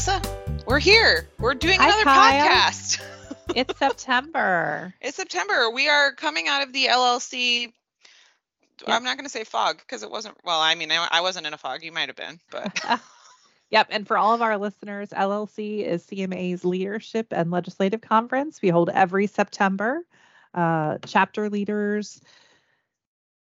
Melissa. We're here. We're doing Hi, another Kyle. podcast. It's September. it's September. We are coming out of the LLC. I'm not going to say fog because it wasn't. Well, I mean, I, I wasn't in a fog. You might have been, but Yep. And for all of our listeners, LLC is CMA's leadership and legislative conference. We hold every September. Uh, chapter leaders,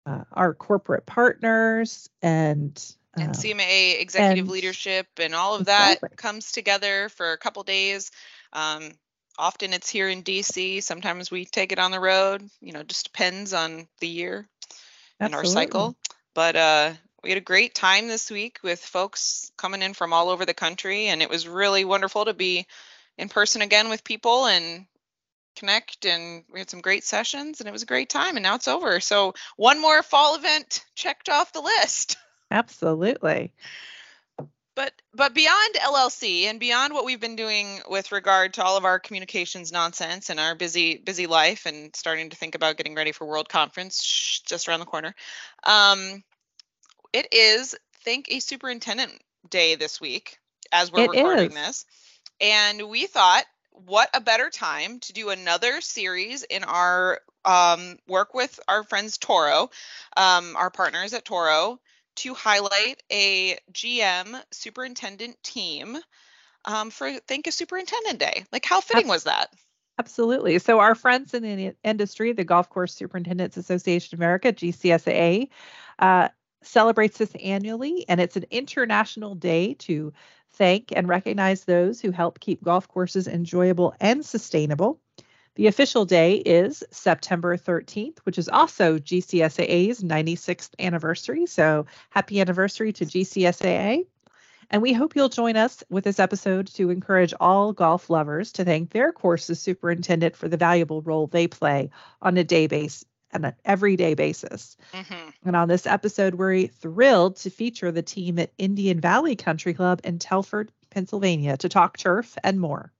uh, our corporate partners, and, and uh, CMA executive and- leadership and all of that Exactly. comes together for a couple days. Um, often it's here in DC. Sometimes we take it on the road. You know, just depends on the year. in our cycle. But uh, we had a great time this week with folks coming in from all over the country, and it was really wonderful to be in person again with people and connect. And we had some great sessions, and it was a great time. And now it's over. So one more fall event checked off the list. Absolutely. But but beyond LLC and beyond what we've been doing with regard to all of our communications nonsense and our busy busy life and starting to think about getting ready for World Conference shh, just around the corner, um, it is Thank a Superintendent Day this week as we're It recording is. this, and we thought, what a better time to do another series in our um, work with our friends Toro, um, our partners at Toro, to highlight a GM superintendent team um, for Thank a Superintendent Day. Like, how fitting was that? Absolutely. So, our friends in the industry, the Golf Course Superintendents Association of America, GCSAA, uh, celebrates this annually, and it's an international day to thank and recognize those who help keep golf courses enjoyable and sustainable. The official day is September 13th, which is also GCSAA's 96th anniversary. So, happy anniversary to GCSAA. And we hope you'll join us with this episode to encourage all golf lovers to thank their course's superintendent for the valuable role they play on a day base and an everyday basis. hmm And on this episode, we're thrilled to feature the team at Indian Valley Country Club in Telford, Pennsylvania to talk turf and more.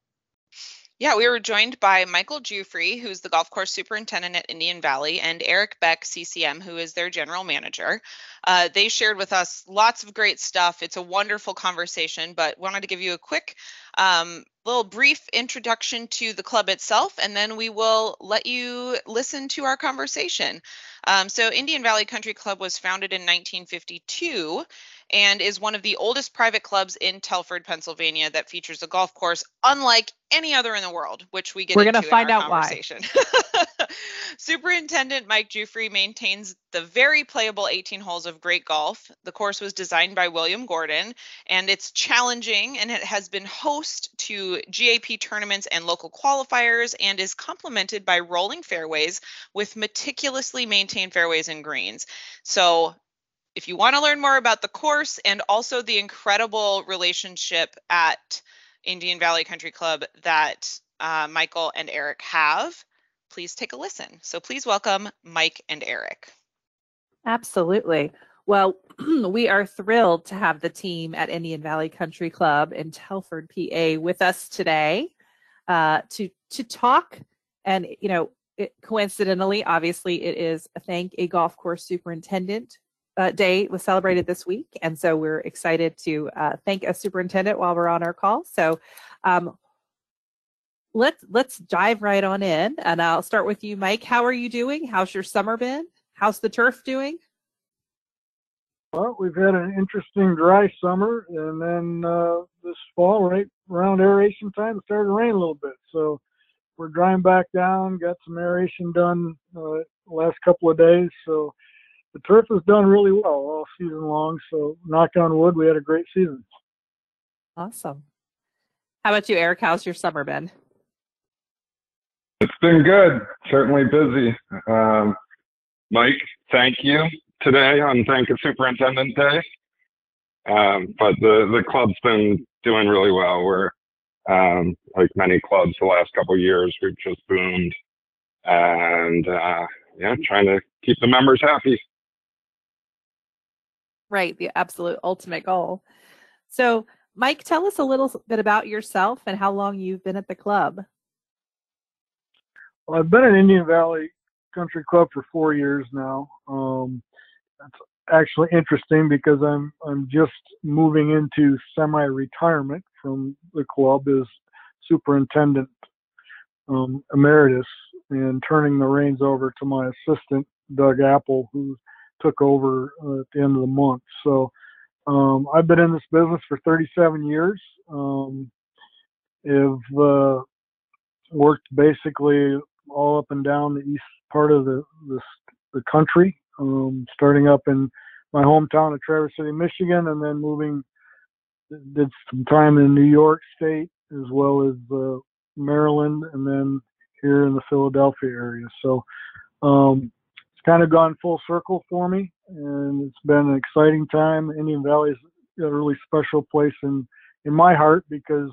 Yeah, we were joined by Michael Giuffre, who's the golf course superintendent at Indian Valley, and Eric Beck, CCM, who is their general manager. Uh, they shared with us lots of great stuff. It's a wonderful conversation, but wanted to give you a quick, um, little brief introduction to the club itself, and then we will let you listen to our conversation. Um, so, Indian Valley Country Club was founded in 1952 and is one of the oldest private clubs in Telford, Pennsylvania, that features a golf course unlike any other in the world, which we get We're into gonna in find our out why. conversation. Superintendent Mike Giuffre maintains the very playable 18 holes of great golf. The course was designed by William Gordon, and it's challenging, and it has been host to GAP tournaments and local qualifiers, and is complemented by rolling fairways with meticulously maintained fairways and greens. So if you want to learn more about the course and also the incredible relationship at Indian Valley Country Club that uh, Michael and Eric have, please take a listen. So please welcome Mike and Eric. Absolutely. Well, we are thrilled to have the team at Indian Valley Country Club in Telford, PA, with us today uh, to to talk. And you know, it, coincidentally, obviously, it is a thank a golf course superintendent uh, day was celebrated this week, and so we're excited to uh, thank a superintendent while we're on our call. So. Um, Let's let's dive right on in, and I'll start with you, Mike. How are you doing? How's your summer been? How's the turf doing? Well, we've had an interesting dry summer, and then uh, this fall, right around aeration time, it started to rain a little bit. So we're drying back down. Got some aeration done uh, last couple of days. So the turf has done really well all season long. So knock on wood, we had a great season. Awesome. How about you, Eric? How's your summer been? It's been good. Certainly busy. Um, Mike, thank you today on Thank a Superintendent Day. Um, but the, the club's been doing really well. We're, um, like many clubs the last couple of years, we've just boomed and, uh, yeah, trying to keep the members happy. Right, the absolute ultimate goal. So, Mike, tell us a little bit about yourself and how long you've been at the club. Well, I've been at Indian Valley Country Club for four years now. Um, that's actually interesting because I'm I'm just moving into semi-retirement. from the club as superintendent um, emeritus and turning the reins over to my assistant Doug Apple, who took over uh, at the end of the month. So um, I've been in this business for 37 years. Um, have uh, worked basically all up and down the east part of the the, the country, um, starting up in my hometown of Traverse City, Michigan, and then moving. Did some time in New York State as well as uh, Maryland, and then here in the Philadelphia area. So um, it's kind of gone full circle for me, and it's been an exciting time. Indian Valley is a really special place in in my heart because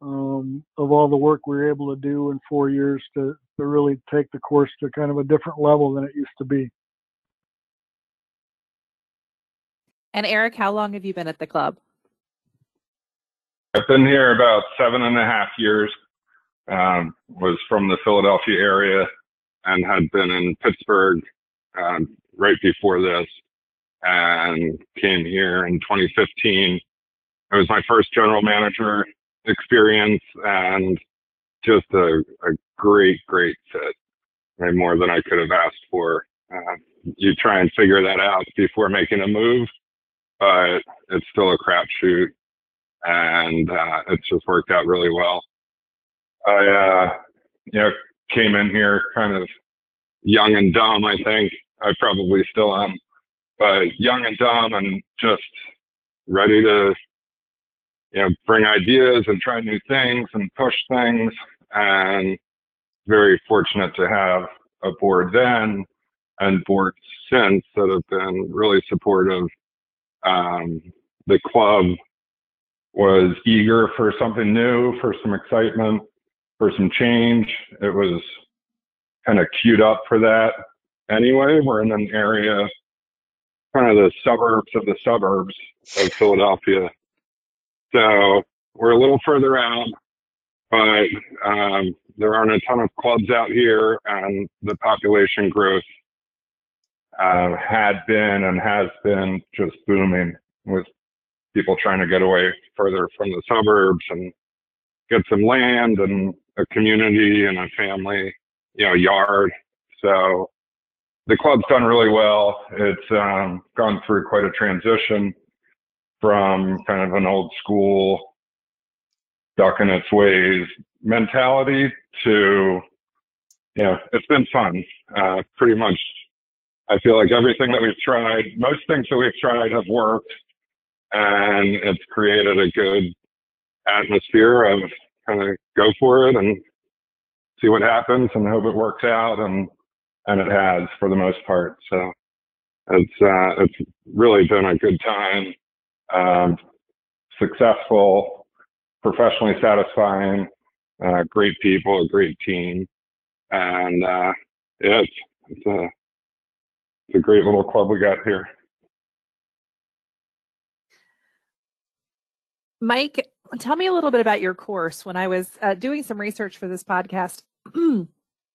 um, of all the work we were able to do in four years to, to really take the course to kind of a different level than it used to be. And Eric, how long have you been at the club? I've been here about seven and a half years. Um, was from the Philadelphia area and had been in Pittsburgh um, right before this and came here in 2015. It was my first general manager experience and just a, a great, great fit. Right, more than I could have asked for. Uh, you try and figure that out before making a move, but it's still a crapshoot, and uh, it's just worked out really well. I, uh, you know, came in here kind of young and dumb. I think I probably still am, but young and dumb, and just ready to you know, bring ideas and try new things and push things. And very fortunate to have a board then and boards since that have been really supportive. Um, the club was eager for something new, for some excitement, for some change. It was kind of queued up for that anyway. We're in an area, kind of the suburbs of the suburbs of Philadelphia. So we're a little further out, but um, there aren't a ton of clubs out here, and the population growth uh, had been and has been just booming with people trying to get away further from the suburbs and get some land and a community and a family, you know, yard. So the club's done really well. It's um, gone through quite a transition from kind of an old school ducking its ways mentality to you know it's been fun uh, pretty much i feel like everything that we've tried most things that we've tried have worked and it's created a good atmosphere of kind of go for it and see what happens and hope it works out and and it has for the most part so it's uh, it's really been a good time um, successful, professionally satisfying, uh, great people, a great team, and uh, it's, it's a it's a great little club we got here. Mike, tell me a little bit about your course. When I was uh, doing some research for this podcast,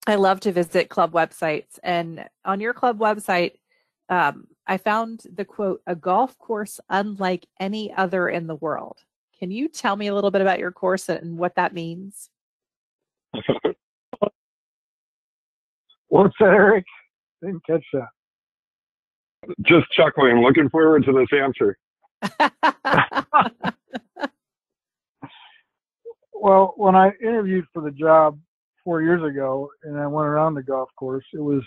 I love to visit club websites, and on your club website, um, I found the quote, a golf course unlike any other in the world. Can you tell me a little bit about your course and what that means? What's that, Eric? Didn't catch that. Just chuckling. Looking forward to this answer. well, when I interviewed for the job four years ago and I went around the golf course, it was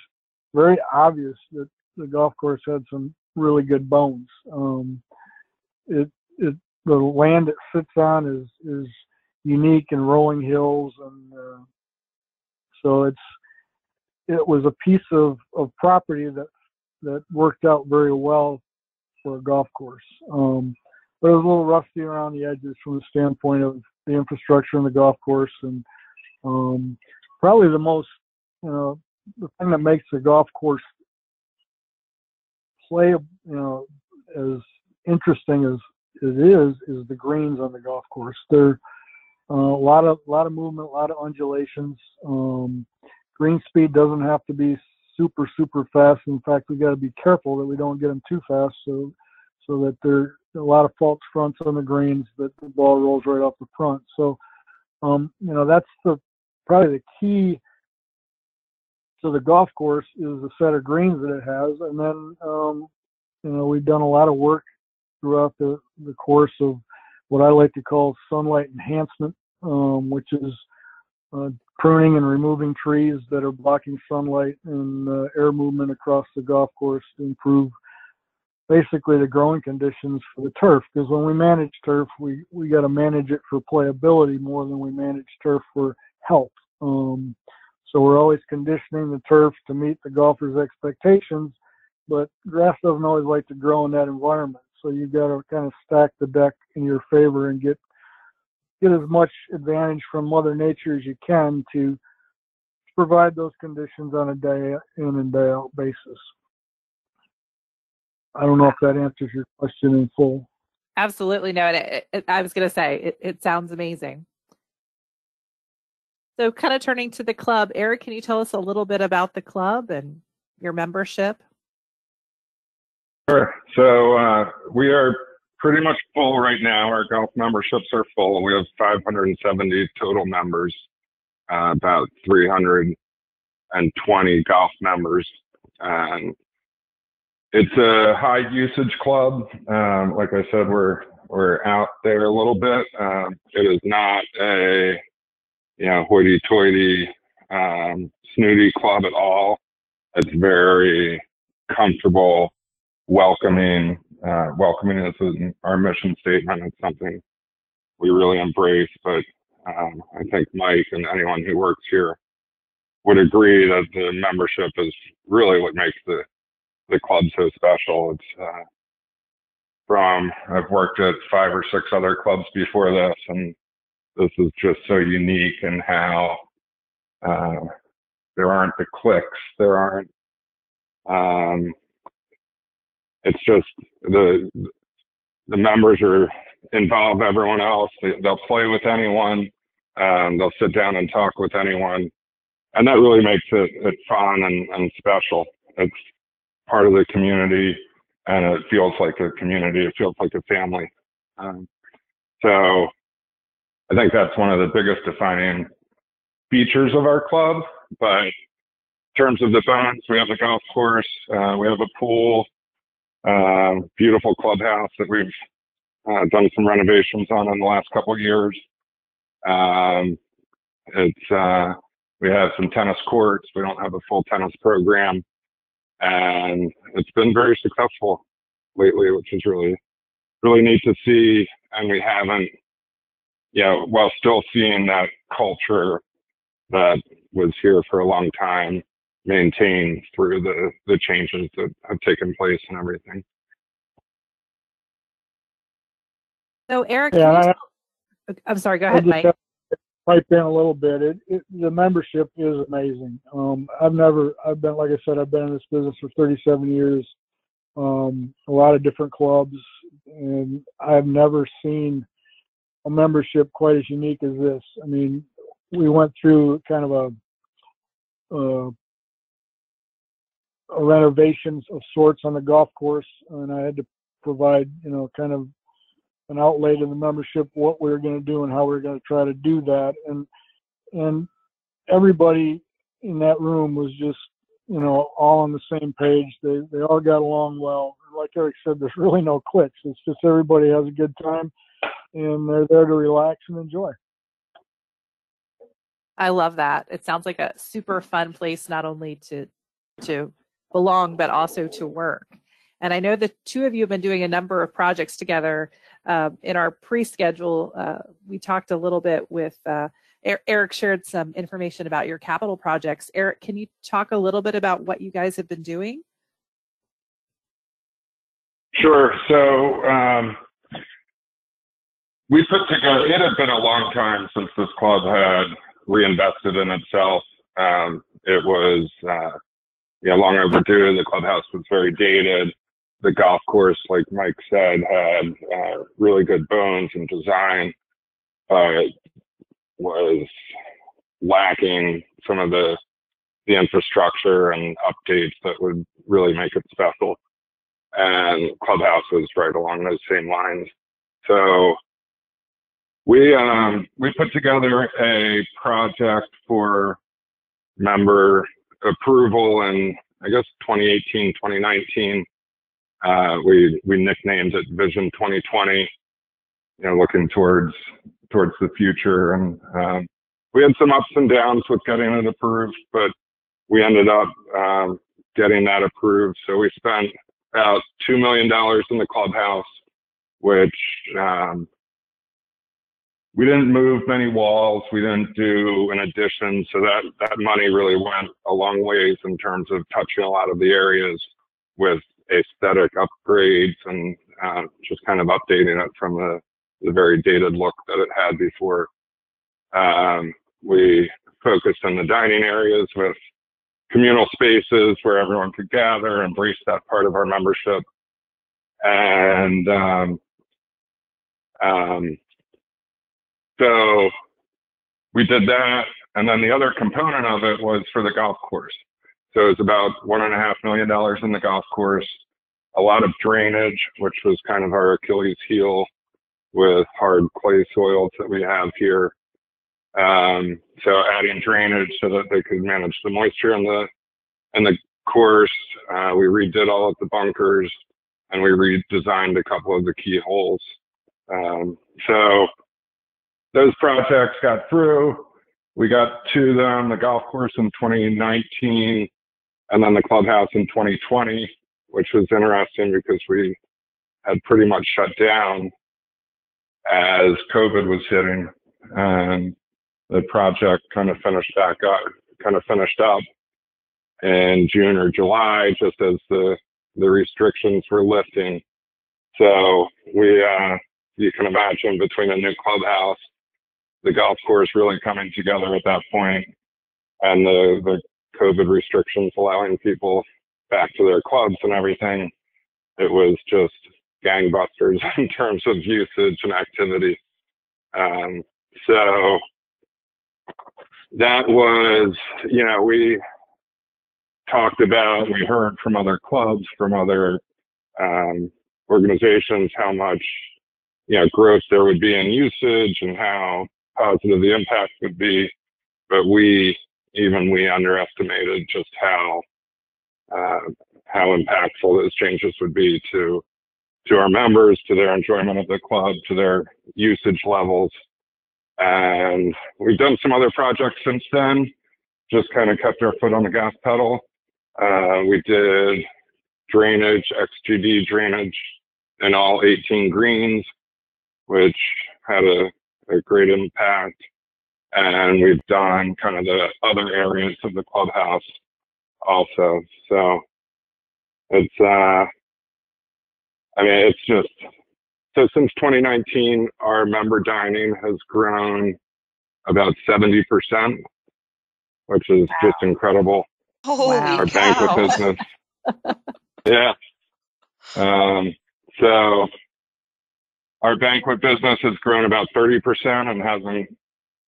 very obvious that the golf course had some really good bones. Um, it it the land it sits on is is unique and rolling hills, and uh, so it's it was a piece of of property that that worked out very well for a golf course. Um, but it was a little rusty around the edges from the standpoint of the infrastructure in the golf course, and um, probably the most you know the thing that makes the golf course play, you know, as interesting as it is, is the greens on the golf course. There uh, a lot of a lot of movement, a lot of undulations. Um, green speed doesn't have to be super super fast. In fact, we got to be careful that we don't get them too fast, so so that they're a lot of false fronts on the greens that the ball rolls right off the front. So, um, you know, that's the probably the key to the golf course is the set of greens that it has, and then um, you know we've done a lot of work throughout the the course of what I like to call sunlight enhancement, um, which is uh, pruning and removing trees that are blocking sunlight and uh, air movement across the golf course to improve basically the growing conditions for the turf. Because when we manage turf, we we got to manage it for playability more than we manage turf for health. Um, so we're always conditioning the turf to meet the golfer's expectations, but grass doesn't always like to grow in that environment. So you've got to kind of stack the deck in your favor and get get as much advantage from Mother Nature as you can to provide those conditions on a day in and day out basis. I don't know if that answers your question in full. Absolutely no. It, it, I was going to say it, it sounds amazing. So, kind of turning to the club, Eric, can you tell us a little bit about the club and your membership? Sure. So, uh, we are pretty much full right now. Our golf memberships are full. We have 570 total members, uh, about 320 golf members. And it's a high usage club. Um, like I said, we're we're out there a little bit. Um, it is not a you know, hoity-toity, um, snooty club at all. It's very comfortable, welcoming. Uh, welcoming is our mission statement. It's something we really embrace. But um, I think Mike and anyone who works here would agree that the membership is really what makes the the club so special. It's uh, from I've worked at five or six other clubs before this, and this is just so unique in how uh, there aren't the cliques, there aren't. Um, it's just the the members are involve everyone else. They, will play with anyone. Um, they'll sit down and talk with anyone, and that really makes it, it fun and, and special. It's part of the community, and it feels like a community. It feels like a family. Um, so I think that's one of the biggest defining features of our club. But in terms of the bones, we have a golf course, uh, we have a pool, uh, beautiful clubhouse that we've uh, done some renovations on in the last couple of years. Um, it's uh, we have some tennis courts. We don't have a full tennis program, and it's been very successful lately, which is really really neat to see. And we haven't yeah, while still seeing that culture that was here for a long time maintained through the, the changes that have taken place and everything. So, Eric, yeah, I, am sorry, go ahead, Mike. Pipe in a little bit. It, it, the membership is amazing. Um, I've never, I've been, like I said, I've been in this business for 37 years, um, a lot of different clubs, and I've never seen a membership quite as unique as this. I mean, we went through kind of a, a, a renovations of sorts on the golf course, and I had to provide, you know, kind of an outlay to the membership, what we were going to do and how we were going to try to do that, and and everybody in that room was just, you know, all on the same page. They they all got along well. Like Eric said, there's really no cliques. It's just everybody has a good time and they're there to relax and enjoy. I love that. It sounds like a super fun place not only to to belong but also to work. And I know the two of you have been doing a number of projects together. Uh, in our pre-schedule, uh, we talked a little bit with uh, Eric shared some information about your capital projects. Eric, can you talk a little bit about what you guys have been doing? Sure. So um, we put together, it had been a long time since this club had reinvested in itself. Um, it was, uh, yeah, long overdue. The clubhouse was very dated. The golf course, like Mike said, had uh, really good bones and design, but was lacking some of the the infrastructure and updates that would really make it special. and clubhouse was right along those same lines. So we um, we put together a project for member approval in I guess 2018, 2019. Uh, we we nicknamed it Vision 2020. You know, looking towards towards the future, and um, we had some ups and downs with getting it approved, but we ended up um, getting that approved. So we spent about two million dollars in the clubhouse, which um, we didn't move many walls. We didn't do an addition. So that, that money really went a long ways in terms of touching a lot of the areas with aesthetic upgrades and uh, just kind of updating it from the, the very dated look that it had before. Um, we focused on the dining areas with communal spaces where everyone could gather, embrace that part of our membership. And um, um, so we did that. And then the other component of it was for the golf course. So it was about one and a half million dollars in the golf course, a lot of drainage, which was kind of our Achilles heel with hard clay soils that we have here. Um, so adding drainage so that they could manage the moisture in the in the course. Uh, we redid all of the bunkers and we redesigned a couple of the key holes. Um, so those projects got through. We got to them, the golf course in 2019, and then the clubhouse in 2020, which was interesting because we had pretty much shut down as COVID was hitting, and the project kind of finished back up, kind of finished up in June or July, just as the the restrictions were lifting. So we, uh, you can imagine, between a new clubhouse the golf course really coming together at that point and the, the COVID restrictions allowing people back to their clubs and everything, it was just gangbusters in terms of usage and activity. Um, so that was, you know, we talked about, we heard from other clubs, from other um, organizations, how much, you know, growth there would be in usage and how positive the impact would be, but we even we underestimated just how uh, how impactful those changes would be to to our members, to their enjoyment of the club, to their usage levels. And we've done some other projects since then, just kind of kept our foot on the gas pedal. Uh, we did drainage, XGD drainage in all 18 greens, which had a a great impact. And we've done kind of the other areas of the clubhouse also. So it's, uh, I mean, it's just, so since 2019, our member dining has grown about 70%, which is wow. just incredible. Holy our cow. banquet business. yeah. Um, so our banquet business has grown about 30% and hasn't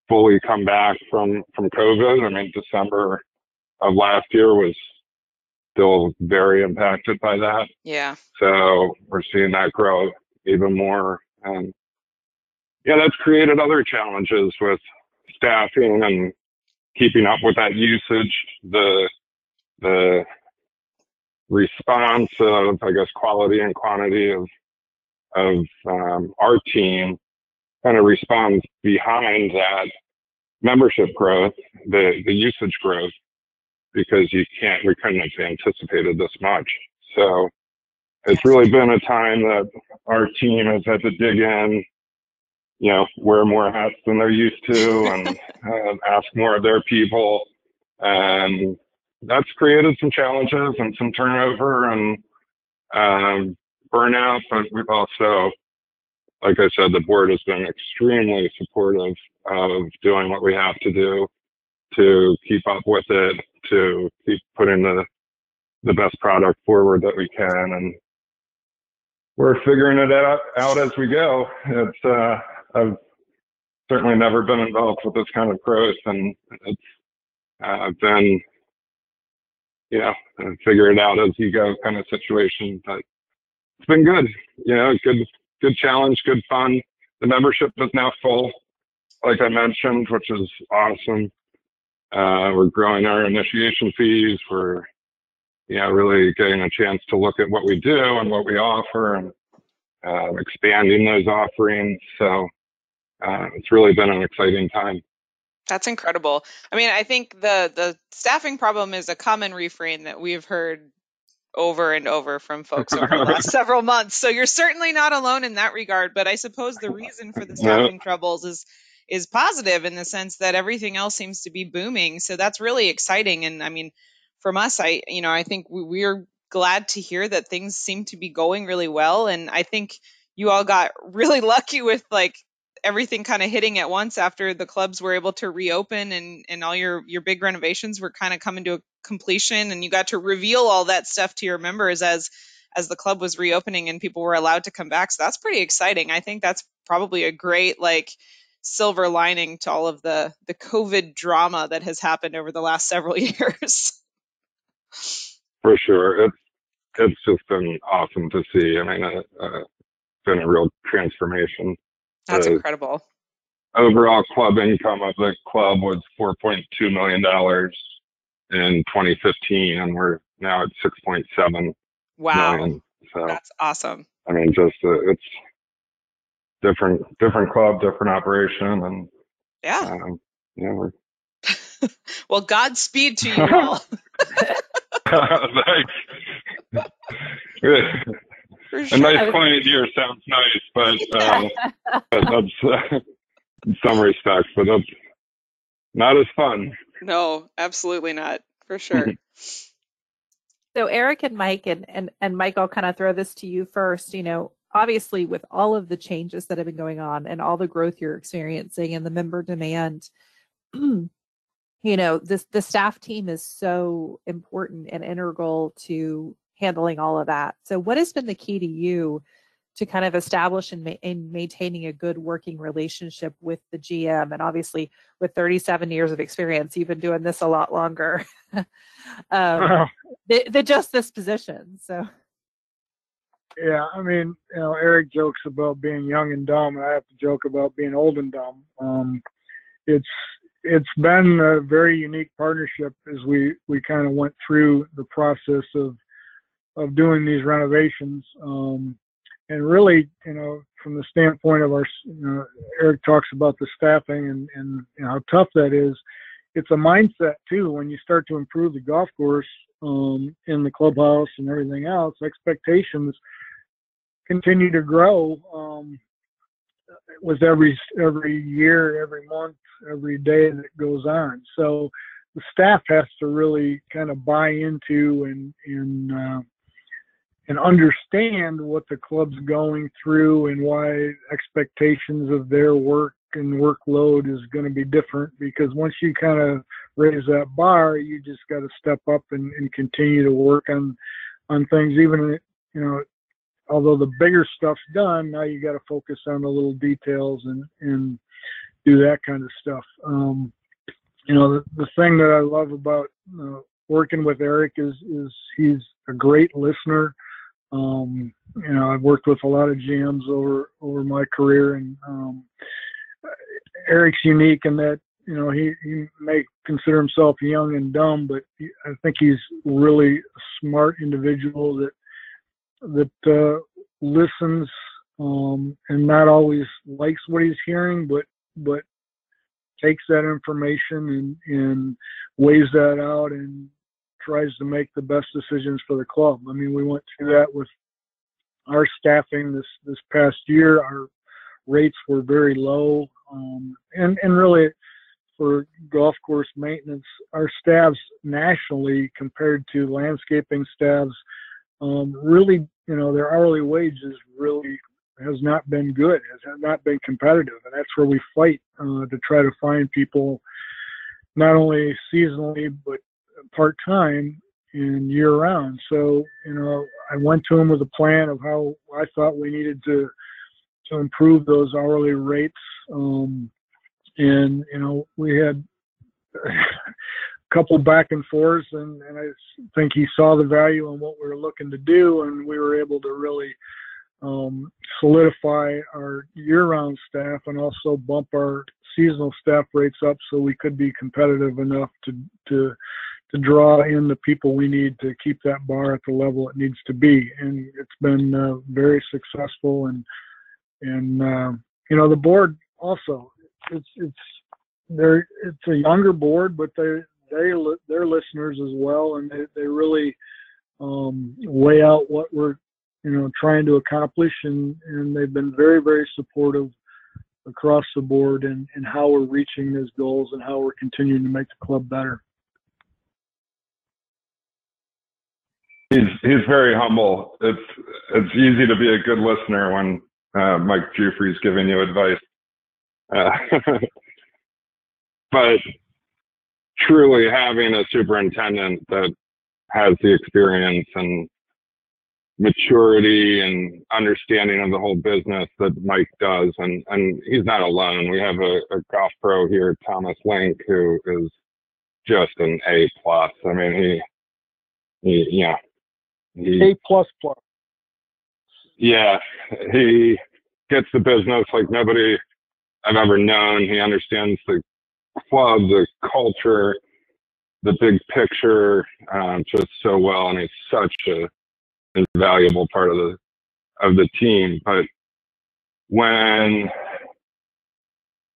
fully come back from, from COVID. I mean, December of last year was still very impacted by that. Yeah. So we're seeing that grow even more. And yeah, that's created other challenges with staffing and keeping up with that usage, the, the response of, I guess, quality and quantity of of um, our team kind of responds behind that membership growth, the, the usage growth, because you can't, we couldn't have anticipated this much. So it's really been a time that our team has had to dig in, you know, wear more hats than they're used to and uh, ask more of their people. And that's created some challenges and some turnover and um, burnout, but we've also, like I said, the board has been extremely supportive of doing what we have to do to keep up with it, to keep putting the the best product forward that we can, and we're figuring it out, out as we go. It's uh, I've certainly never been involved with this kind of growth, and it's uh, been you know figure it out as you go kind of situation, but it's been good. You know, good good challenge, good fun. The membership is now full, like I mentioned, which is awesome. Uh, we're growing our initiation fees. We're you know really getting a chance to look at what we do and what we offer and uh, expanding those offerings. So uh, it's really been an exciting time. That's incredible. I mean, I think the the staffing problem is a common refrain that we've heard over and over from folks over the last several months. So you're certainly not alone in that regard. But I suppose the reason for the staffing troubles is is positive in the sense that everything else seems to be booming. So that's really exciting. And I mean, from us, I you know I think we, we're glad to hear that things seem to be going really well. And I think you all got really lucky with like everything kind of hitting at once after the clubs were able to reopen and and all your your big renovations were kind of coming to a completion and you got to reveal all that stuff to your members as as the club was reopening and people were allowed to come back. So that's pretty exciting. I think that's probably a great like silver lining to all of the the covid drama that has happened over the last several years. For sure. It's it's just been awesome to see. I mean uh, uh, it's been a real transformation that's incredible. Overall club income of the club was $4.2 million in 2015, and we're now at 6.7 wow. million. So that's awesome. I mean, just uh, it's different, different club, different operation, and yeah, um, yeah, we're. well, Godspeed to you all. Thanks. Sure. A nice quiet year sounds nice, but, uh, but that's uh, in some respects, but that's not as fun. No, absolutely not, for sure. so Eric and Mike and and and Mike, I'll kind of throw this to you first. You know, obviously with all of the changes that have been going on and all the growth you're experiencing and the member demand. you know this the staff team is so important and integral to handling all of that. So, what has been the key to you to kind of establish and, ma- and maintaining a good working relationship with the GM? And obviously, with 37 years of experience, you've been doing this a lot longer um, than, just this position. So. Yeah, I mean, you know, Eric jokes about being young and dumb, and I have to joke about being old and dumb. Um, it's it's been a very unique partnership as we we kind of went through the process of of doing these renovations. Um, and really, you know, from the standpoint of our, you know, Eric talks about the staffing and, and how tough that is. It's a mindset too. When you start to improve the golf course um, in the clubhouse and everything else, expectations continue to grow um, with every every year, every month, every day that goes on. So the staff has to really kind of buy into and and uh, and understand what the club's going through and why expectations of their work and workload is going to be different because once you kind of raise that bar you just got to step up and, and continue to work on on things. Even you know although the bigger stuff's done now you got to focus on the little details and and do that kind of stuff. Um, you know the, the thing that i love about uh, working with eric is is he's a great listener um, you know, I've worked with a lot of GMs over over my career, and um, Eric's unique in that you know he, he may consider himself young and dumb, but he, I think he's really a smart individual that that uh, listens um, and not always likes what he's hearing, but but takes that information and and weighs that out and tries to make the best decisions for the club. I mean, we went through that with our staffing this this past year. Our rates were very low, um, and and really for golf course maintenance, our staffs nationally compared to landscaping staffs, um, really, you know, their hourly wages really has not been good, has not been competitive, and that's where we fight uh, to try to find people not only seasonally but part time and year round. So, you know, I went to him with a plan of how I thought we needed to to improve those hourly rates. Um, and you know, we had a couple back and forths, and, and I think he saw the value in what we were looking to do, and we were able to really um, solidify our year-round staff and also bump our seasonal staff rates up so we could be competitive enough to to to draw in the people we need to keep that bar at the level it needs to be. And it's been uh, very successful. And and uh, you know the board also it's it's they're it's a younger board, but they they they're listeners as well, and they they really um, weigh out what we're you know trying to accomplish, and and they've been very very supportive across the board and and how we're reaching those goals and how we're continuing to make the club better. He's he's very humble. It's it's easy to be a good listener when uh, Mike Giuffre's giving you advice. Uh, but truly having a superintendent that has the experience and maturity and understanding of the whole business that Mike does, and and he's not alone. We have a, a golf pro here, Thomas Link, who is just an A plus. I mean, he, he, yeah, he, A plus plus. Yeah, he gets the business like nobody I've ever known. He understands the club, the culture, the big picture, um, just so well, and he's such a invaluable part of the of the team. But when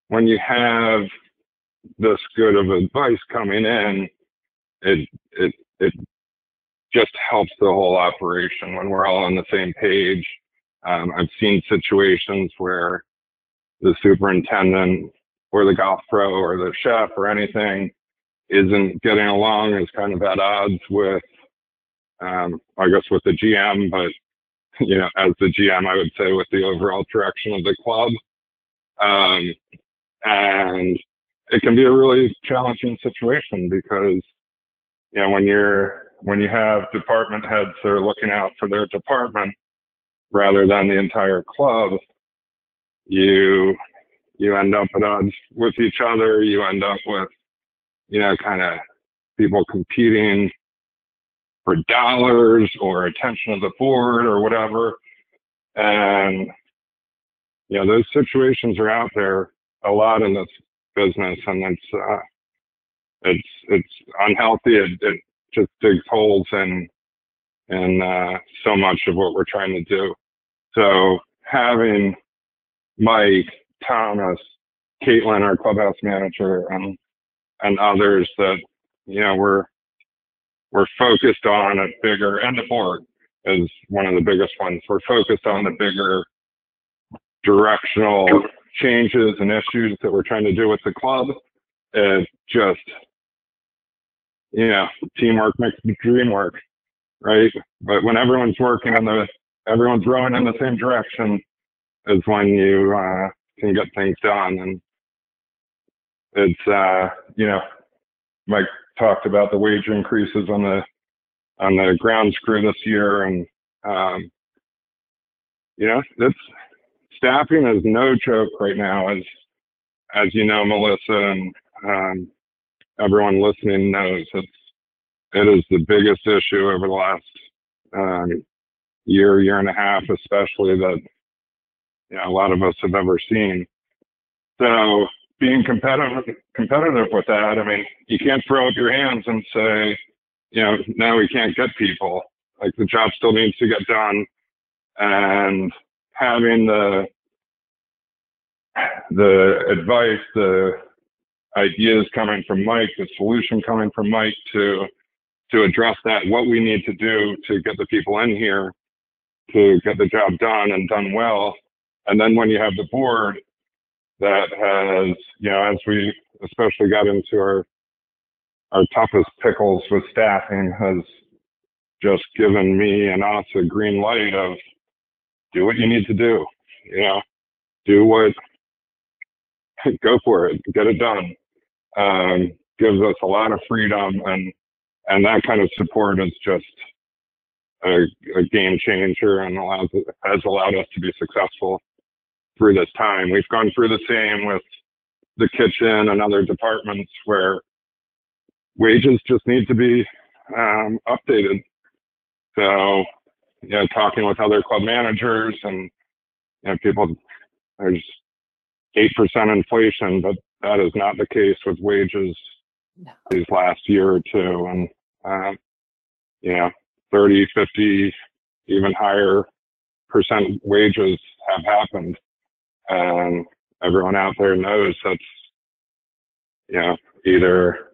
when you have this good of advice coming in, it it it just helps the whole operation when we're all on the same page. Um, I've seen situations where the superintendent or the golf pro or the chef or anything isn't getting along is kind of at odds with, um, I guess, with the GM, but you know, as the GM, I would say with the overall direction of the club. Um, and it can be a really challenging situation because, you know, when you're when you have department heads that are looking out for their department rather than the entire club, you you end up at odds with each other. You end up with, you know, kind of people competing for dollars or attention of the board or whatever. And, you know, those situations are out there a lot in this business and it's, uh, it's, it's unhealthy. It, it just digs holes in, in, uh, so much of what we're trying to do. So having Mike Thomas, Caitlin, our clubhouse manager, and and others that you know we're we're focused on a bigger and the board is one of the biggest ones. We're focused on the bigger directional changes and issues that we're trying to do with the club. It just you know, teamwork makes the dream work, right? But when everyone's working in the everyone's rowing in the same direction is when you uh, can get things done. And it's, uh, you know, Mike talked about the wage increases on the, on the ground crew this year. And, um, you know, it's staffing is no joke right now, as, as you know, Melissa and, um, everyone listening knows it's, it is the biggest issue over the last, um, year, year and a half, especially that you know, a lot of us have ever seen. So being competitive competitive with that, I mean, you can't throw up your hands and say, you know, now we can't get people. Like the job still needs to get done, and having the the advice, the ideas coming from Mike, the solution coming from Mike to to address that, what we need to do to get the people in here to get the job done and done well, and then when you have the board that has, you know, as we especially got into our our toughest pickles with staffing has just given me and us a green light of do what you need to do. You know, do what go for it, get it done. Um, gives us a lot of freedom and and that kind of support is just a, a game changer and allows has allowed us to be successful through this time. We've gone through the same with the kitchen and other departments where wages just need to be um, updated. So, you know, talking with other club managers and you know, people, there's eight percent inflation, but that is not the case with wages No. these last year or two, and um, you know, 30, 50, even higher percent wages have happened, and everyone out there knows that's you know either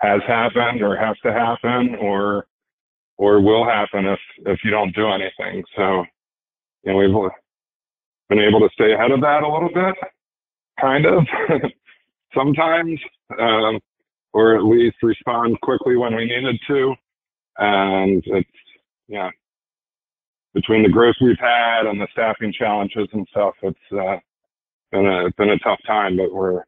has happened or has to happen or or will happen if if you don't do anything. So you know we've been able to stay ahead of that a little bit, kind of sometimes, um, or at least respond quickly when we needed to. And it's yeah, between the growth we've had and the staffing challenges and stuff, it's uh, been a been a tough time, but we're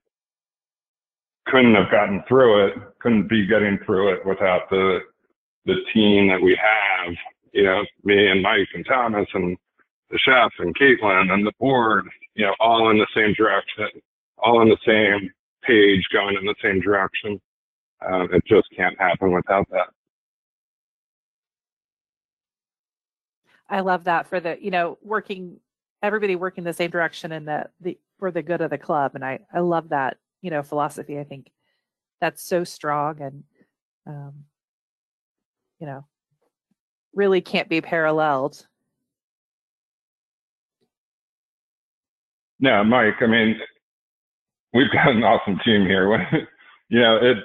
couldn't have gotten through it, couldn't be getting through it without the the team that we have, you know, me and Mike and Thomas and the chef and Caitlin and the board, you know, all in the same direction, all on the same page, going in the same direction. Uh, it just can't happen without that. I love that for the, you know, working everybody working the same direction and the the for the good of the club. And I I love that, you know, philosophy. I think that's so strong and um, you know, really can't be paralleled. Yeah, Mike. I mean, we've got an awesome team here. you know, it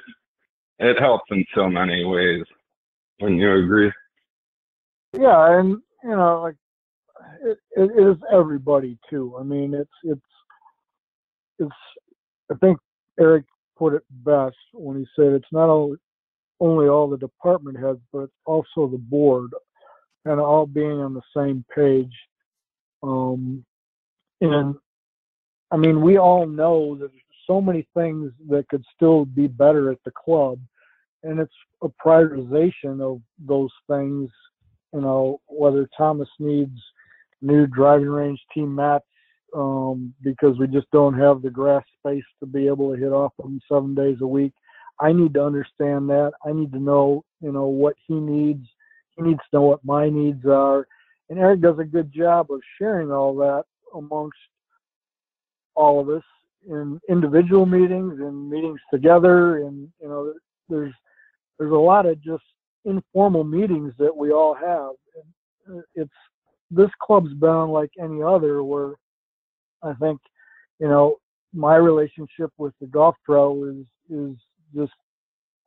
it helps in so many ways. Wouldn't you agree? Yeah, and you know, like it, it is everybody too. I mean, it's it's it's. I think Eric put it best when he said it's not only only all the department heads, but also the board, and all being on the same page. Um, and I mean, we all know that there's so many things that could still be better at the club, and it's a prioritization of those things. You know, whether Thomas needs new driving range team mats um, because we just don't have the grass space to be able to hit off them seven days a week. I need to understand that. I need to know, you know, what he needs. He needs to know what my needs are. And Eric does a good job of sharing all that amongst all of us in individual meetings and meetings together. And you know, there's there's a lot of just informal meetings that we all have. And uh, it's this club's been unlike any other where I think, you know, my relationship with the golf pro is is just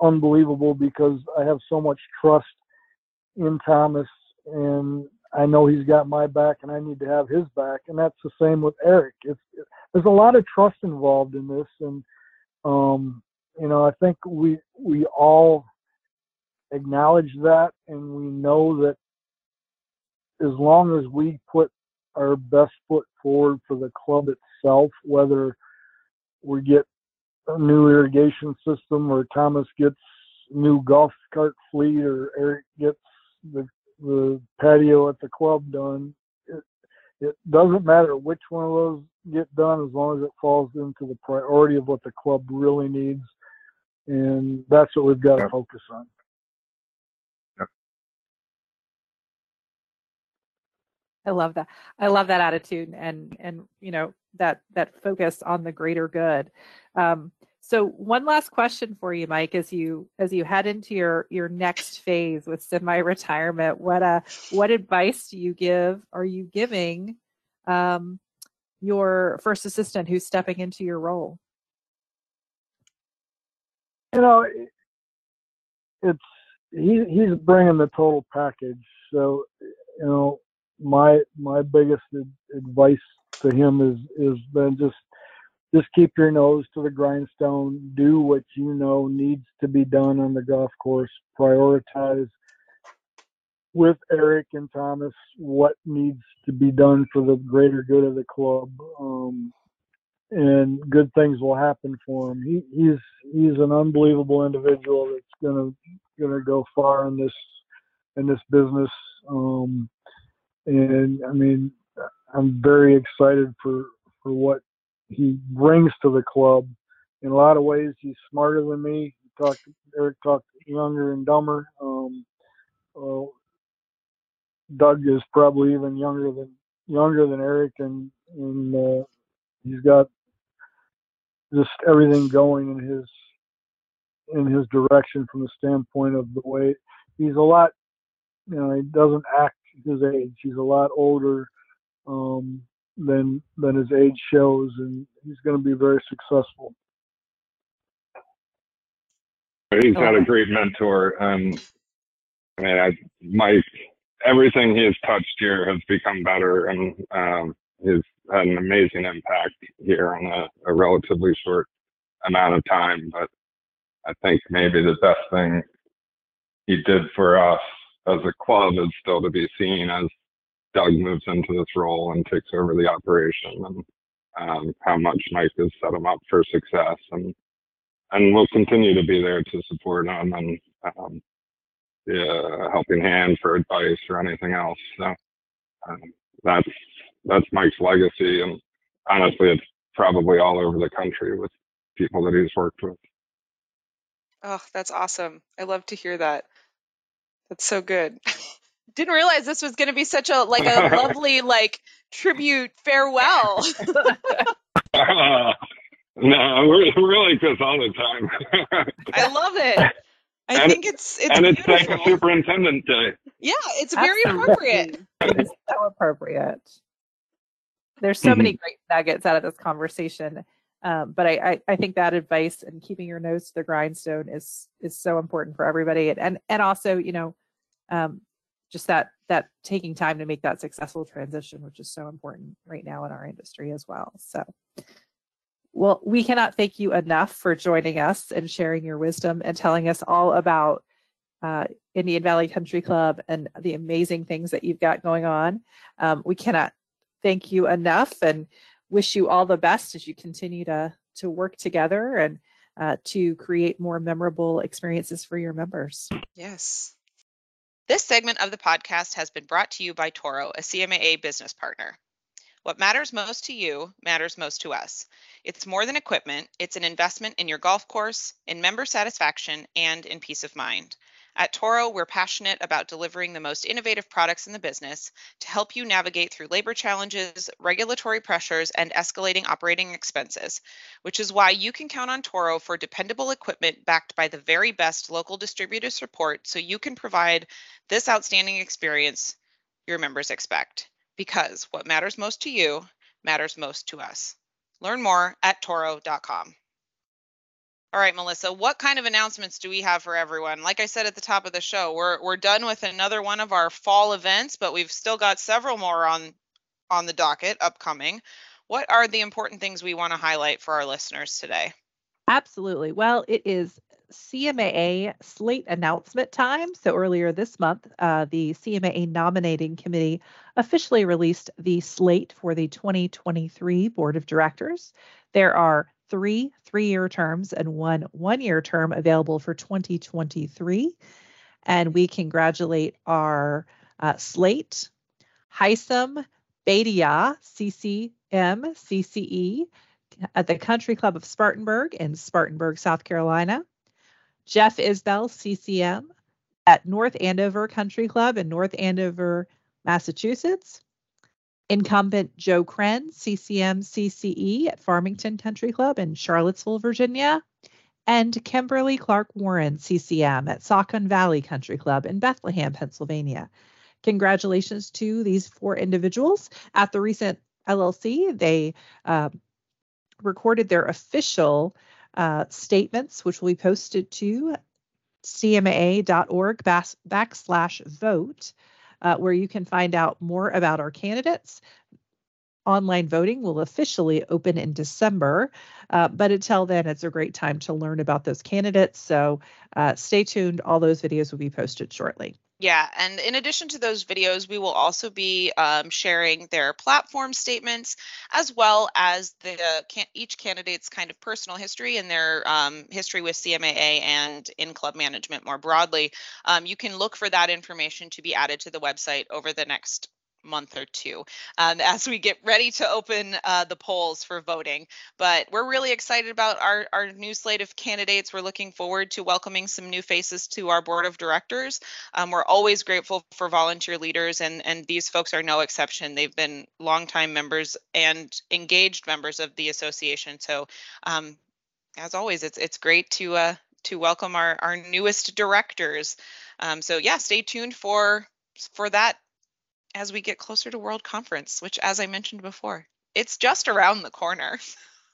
unbelievable because I have so much trust in Thomas and I know he's got my back and I need to have his back and that's the same with Eric. It's it, there's a lot of trust involved in this and um you know I think we we all acknowledge that and we know that as long as we put our best foot forward for the club itself, whether we get a new irrigation system or Thomas gets new golf cart fleet or Eric gets the the patio at the club done. It, it doesn't matter which one of those get done as long as it falls into the priority of what the club really needs. And that's what we've got to focus on. I love that. I love that attitude and and you know that that focus on the greater good. Um, so one last question for you, Mike, as you as you head into your your next phase with semi-retirement, what uh what advice do you give? Are you giving um, your first assistant who's stepping into your role? you know, it's he he's bringing the total package. So, you know, my my biggest advice to him is is then just just keep your nose to the grindstone. Do what you know needs to be done on the golf course. Prioritize with Eric and Thomas what needs to be done for the greater good of the club. Um, and good things will happen for him. He, he's he's an unbelievable individual that's gonna gonna go far in this in this business. Um, and I mean, I'm very excited for for what he brings to the club. In a lot of ways, he's smarter than me. He talked Eric talked younger and dumber. Um, uh, Doug is probably even younger than younger than Eric, and and uh, he's got just everything going in his in his direction from the standpoint of the way he's a lot. You know, he doesn't act his age. He's a lot older um, than than his age shows, and he's going to be very successful. He's got a great mentor. Um, I mean, I, Mike, everything he has touched here has become better, and um, he's had an amazing impact here on a, a relatively short amount of time. But I think maybe the best thing he did for us as a club is still to be seen as Doug moves into this role and takes over the operation and um, how much Mike has set him up for success and and we'll continue to be there to support him and um, helping hand for advice or anything else. So um, that's that's Mike's legacy, and honestly, it's probably all over the country with people that he's worked with. Oh, that's awesome. I love to hear that. That's so good. Didn't realize this was going to be such a like a lovely like tribute farewell. uh, no, we're, we're like this all the time. I love it. I And- think it's it's and it's like a superintendent day. Yeah, it's very appropriate. It is so appropriate. There's so many great nuggets out of this conversation. Um, but I, I, I think that advice and keeping your nose to the grindstone is is so important for everybody. And and, and also, you know, um, just that that taking time to make that successful transition, which is so important right now in our industry as well. So well, we cannot thank you enough for joining us and sharing your wisdom and telling us all about uh, Indian Valley Country Club and the amazing things that you've got going on. Um, we cannot thank you enough and wish you all the best as you continue to to work together and uh, to create more memorable experiences for your members. Yes. This segment of the podcast has been brought to you by Toro, a CMAA business partner. What matters most to you matters most to us. It's more than equipment, it's an investment in your golf course, in member satisfaction, and in peace of mind. At Toro, we're passionate about delivering the most innovative products in the business to help you navigate through labor challenges, regulatory pressures, and escalating operating expenses, which is why you can count on Toro for dependable equipment backed by the very best local distributor support so you can provide this outstanding experience your members expect. Because what matters most to you matters most to us. Learn more at toro.com. All right, Melissa, what kind of announcements do we have for everyone? Like I said at the top of the show, we're we're done with another one of our fall events, but we've still got several more on on the docket upcoming. What are the important things we want to highlight for our listeners today? Absolutely. Well, it is CMAA slate announcement time. So earlier this month, uh, the CMAA nominating committee officially released the slate for the 2023 board of directors. There are three three-year terms and one one-year term available for 2023, and we congratulate our uh, slate, Heisem, Badia, CCM, CCE, at the Country Club of Spartanburg in Spartanburg, South Carolina. Jeff Isbell, CCM, at North Andover Country Club in North Andover, Massachusetts. Incumbent Joe Kren, CCM, CCE at Farmington Country Club in Charlottesville, Virginia. And Kimberly Clark Warren, CCM, at Saucon Valley Country Club in Bethlehem, Pennsylvania. Congratulations to these four individuals. At the recent LLC, they uh, recorded their official uh, statements, which will be posted to cmaa.org backslash vote, uh, where you can find out more about our candidates. Online voting will officially open in December, uh, but until then, it's a great time to learn about those candidates. So uh, stay tuned. All those videos will be posted shortly. Yeah, and in addition to those videos, we will also be um, sharing their platform statements as well as the can- each candidate's kind of personal history and their um, history with CMAA and in club management more broadly. Um, you can look for that information to be added to the website over the next month or two um, as we get ready to open uh, the polls for voting. But we're really excited about our, our new slate of candidates. We're looking forward to welcoming some new faces to our board of directors. Um, we're always grateful for volunteer leaders, and, and these folks are no exception. They've been longtime members and engaged members of the association. So, um, as always, it's it's great to uh, to welcome our our newest directors. Um, so yeah, stay tuned for for that as we get closer to World Conference, which, as I mentioned before, it's just around the corner.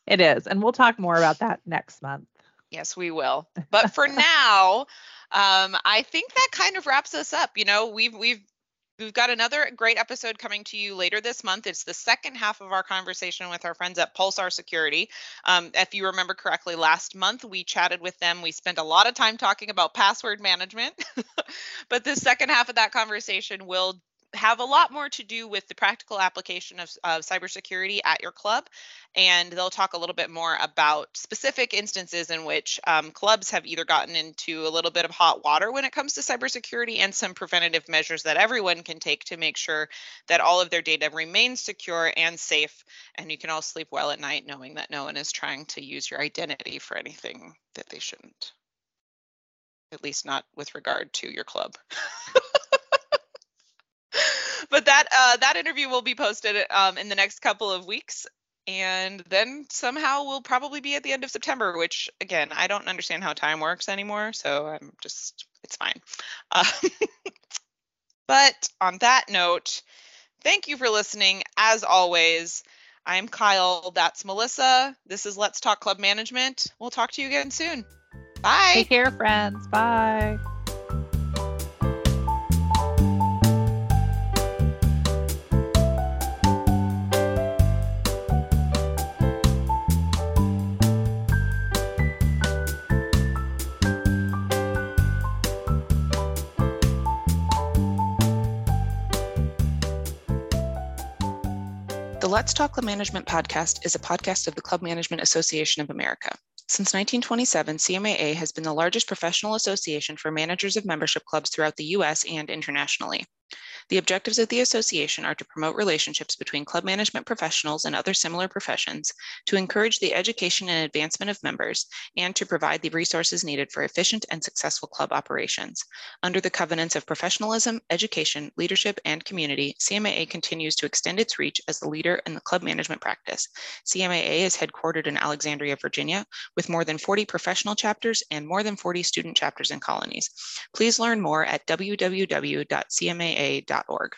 It is, and we'll talk more about that next month. Yes, we will. But for now, um, I think that kind of wraps us up. You know, we've we've we've got another great episode coming to you later this month. It's the second half of our conversation with our friends at Pulsar Security. Um, if you remember correctly, last month we chatted with them. We spent a lot of time talking about password management, but the second half of that conversation will have a lot more to do with the practical application of, of cybersecurity at your club. And they'll talk a little bit more about specific instances in which um, clubs have either gotten into a little bit of hot water when it comes to cybersecurity and some preventative measures that everyone can take to make sure that all of their data remains secure and safe. And you can all sleep well at night knowing that no one is trying to use your identity for anything that they shouldn't. At least not with regard to your club. but that uh, that interview will be posted um, in the next couple of weeks. And then somehow we'll probably be at the end of september which again i don't understand how time works anymore. So i'm just it's fine. Uh, but on that note thank you for listening. As always i'm kyle. That's melissa. This is let's talk club management. We'll talk to you again soon. Bye. Take care friends. Bye Let's Talk Club Management podcast is a podcast of the Club Management Association of America. Since 1927, CMAA has been the largest professional association for managers of membership clubs throughout the US and internationally. The objectives of the association are to promote relationships between club management professionals and other similar professions, to encourage the education and advancement of members, and to provide the resources needed for efficient and successful club operations. Under the covenants of professionalism, education, leadership, and community, CMAA continues to extend its reach as the leader in the club management practice. CMAA is headquartered in Alexandria, Virginia, with more than 40 professional chapters and more than 40 student chapters and colonies. Please learn more at www.cmaa.org.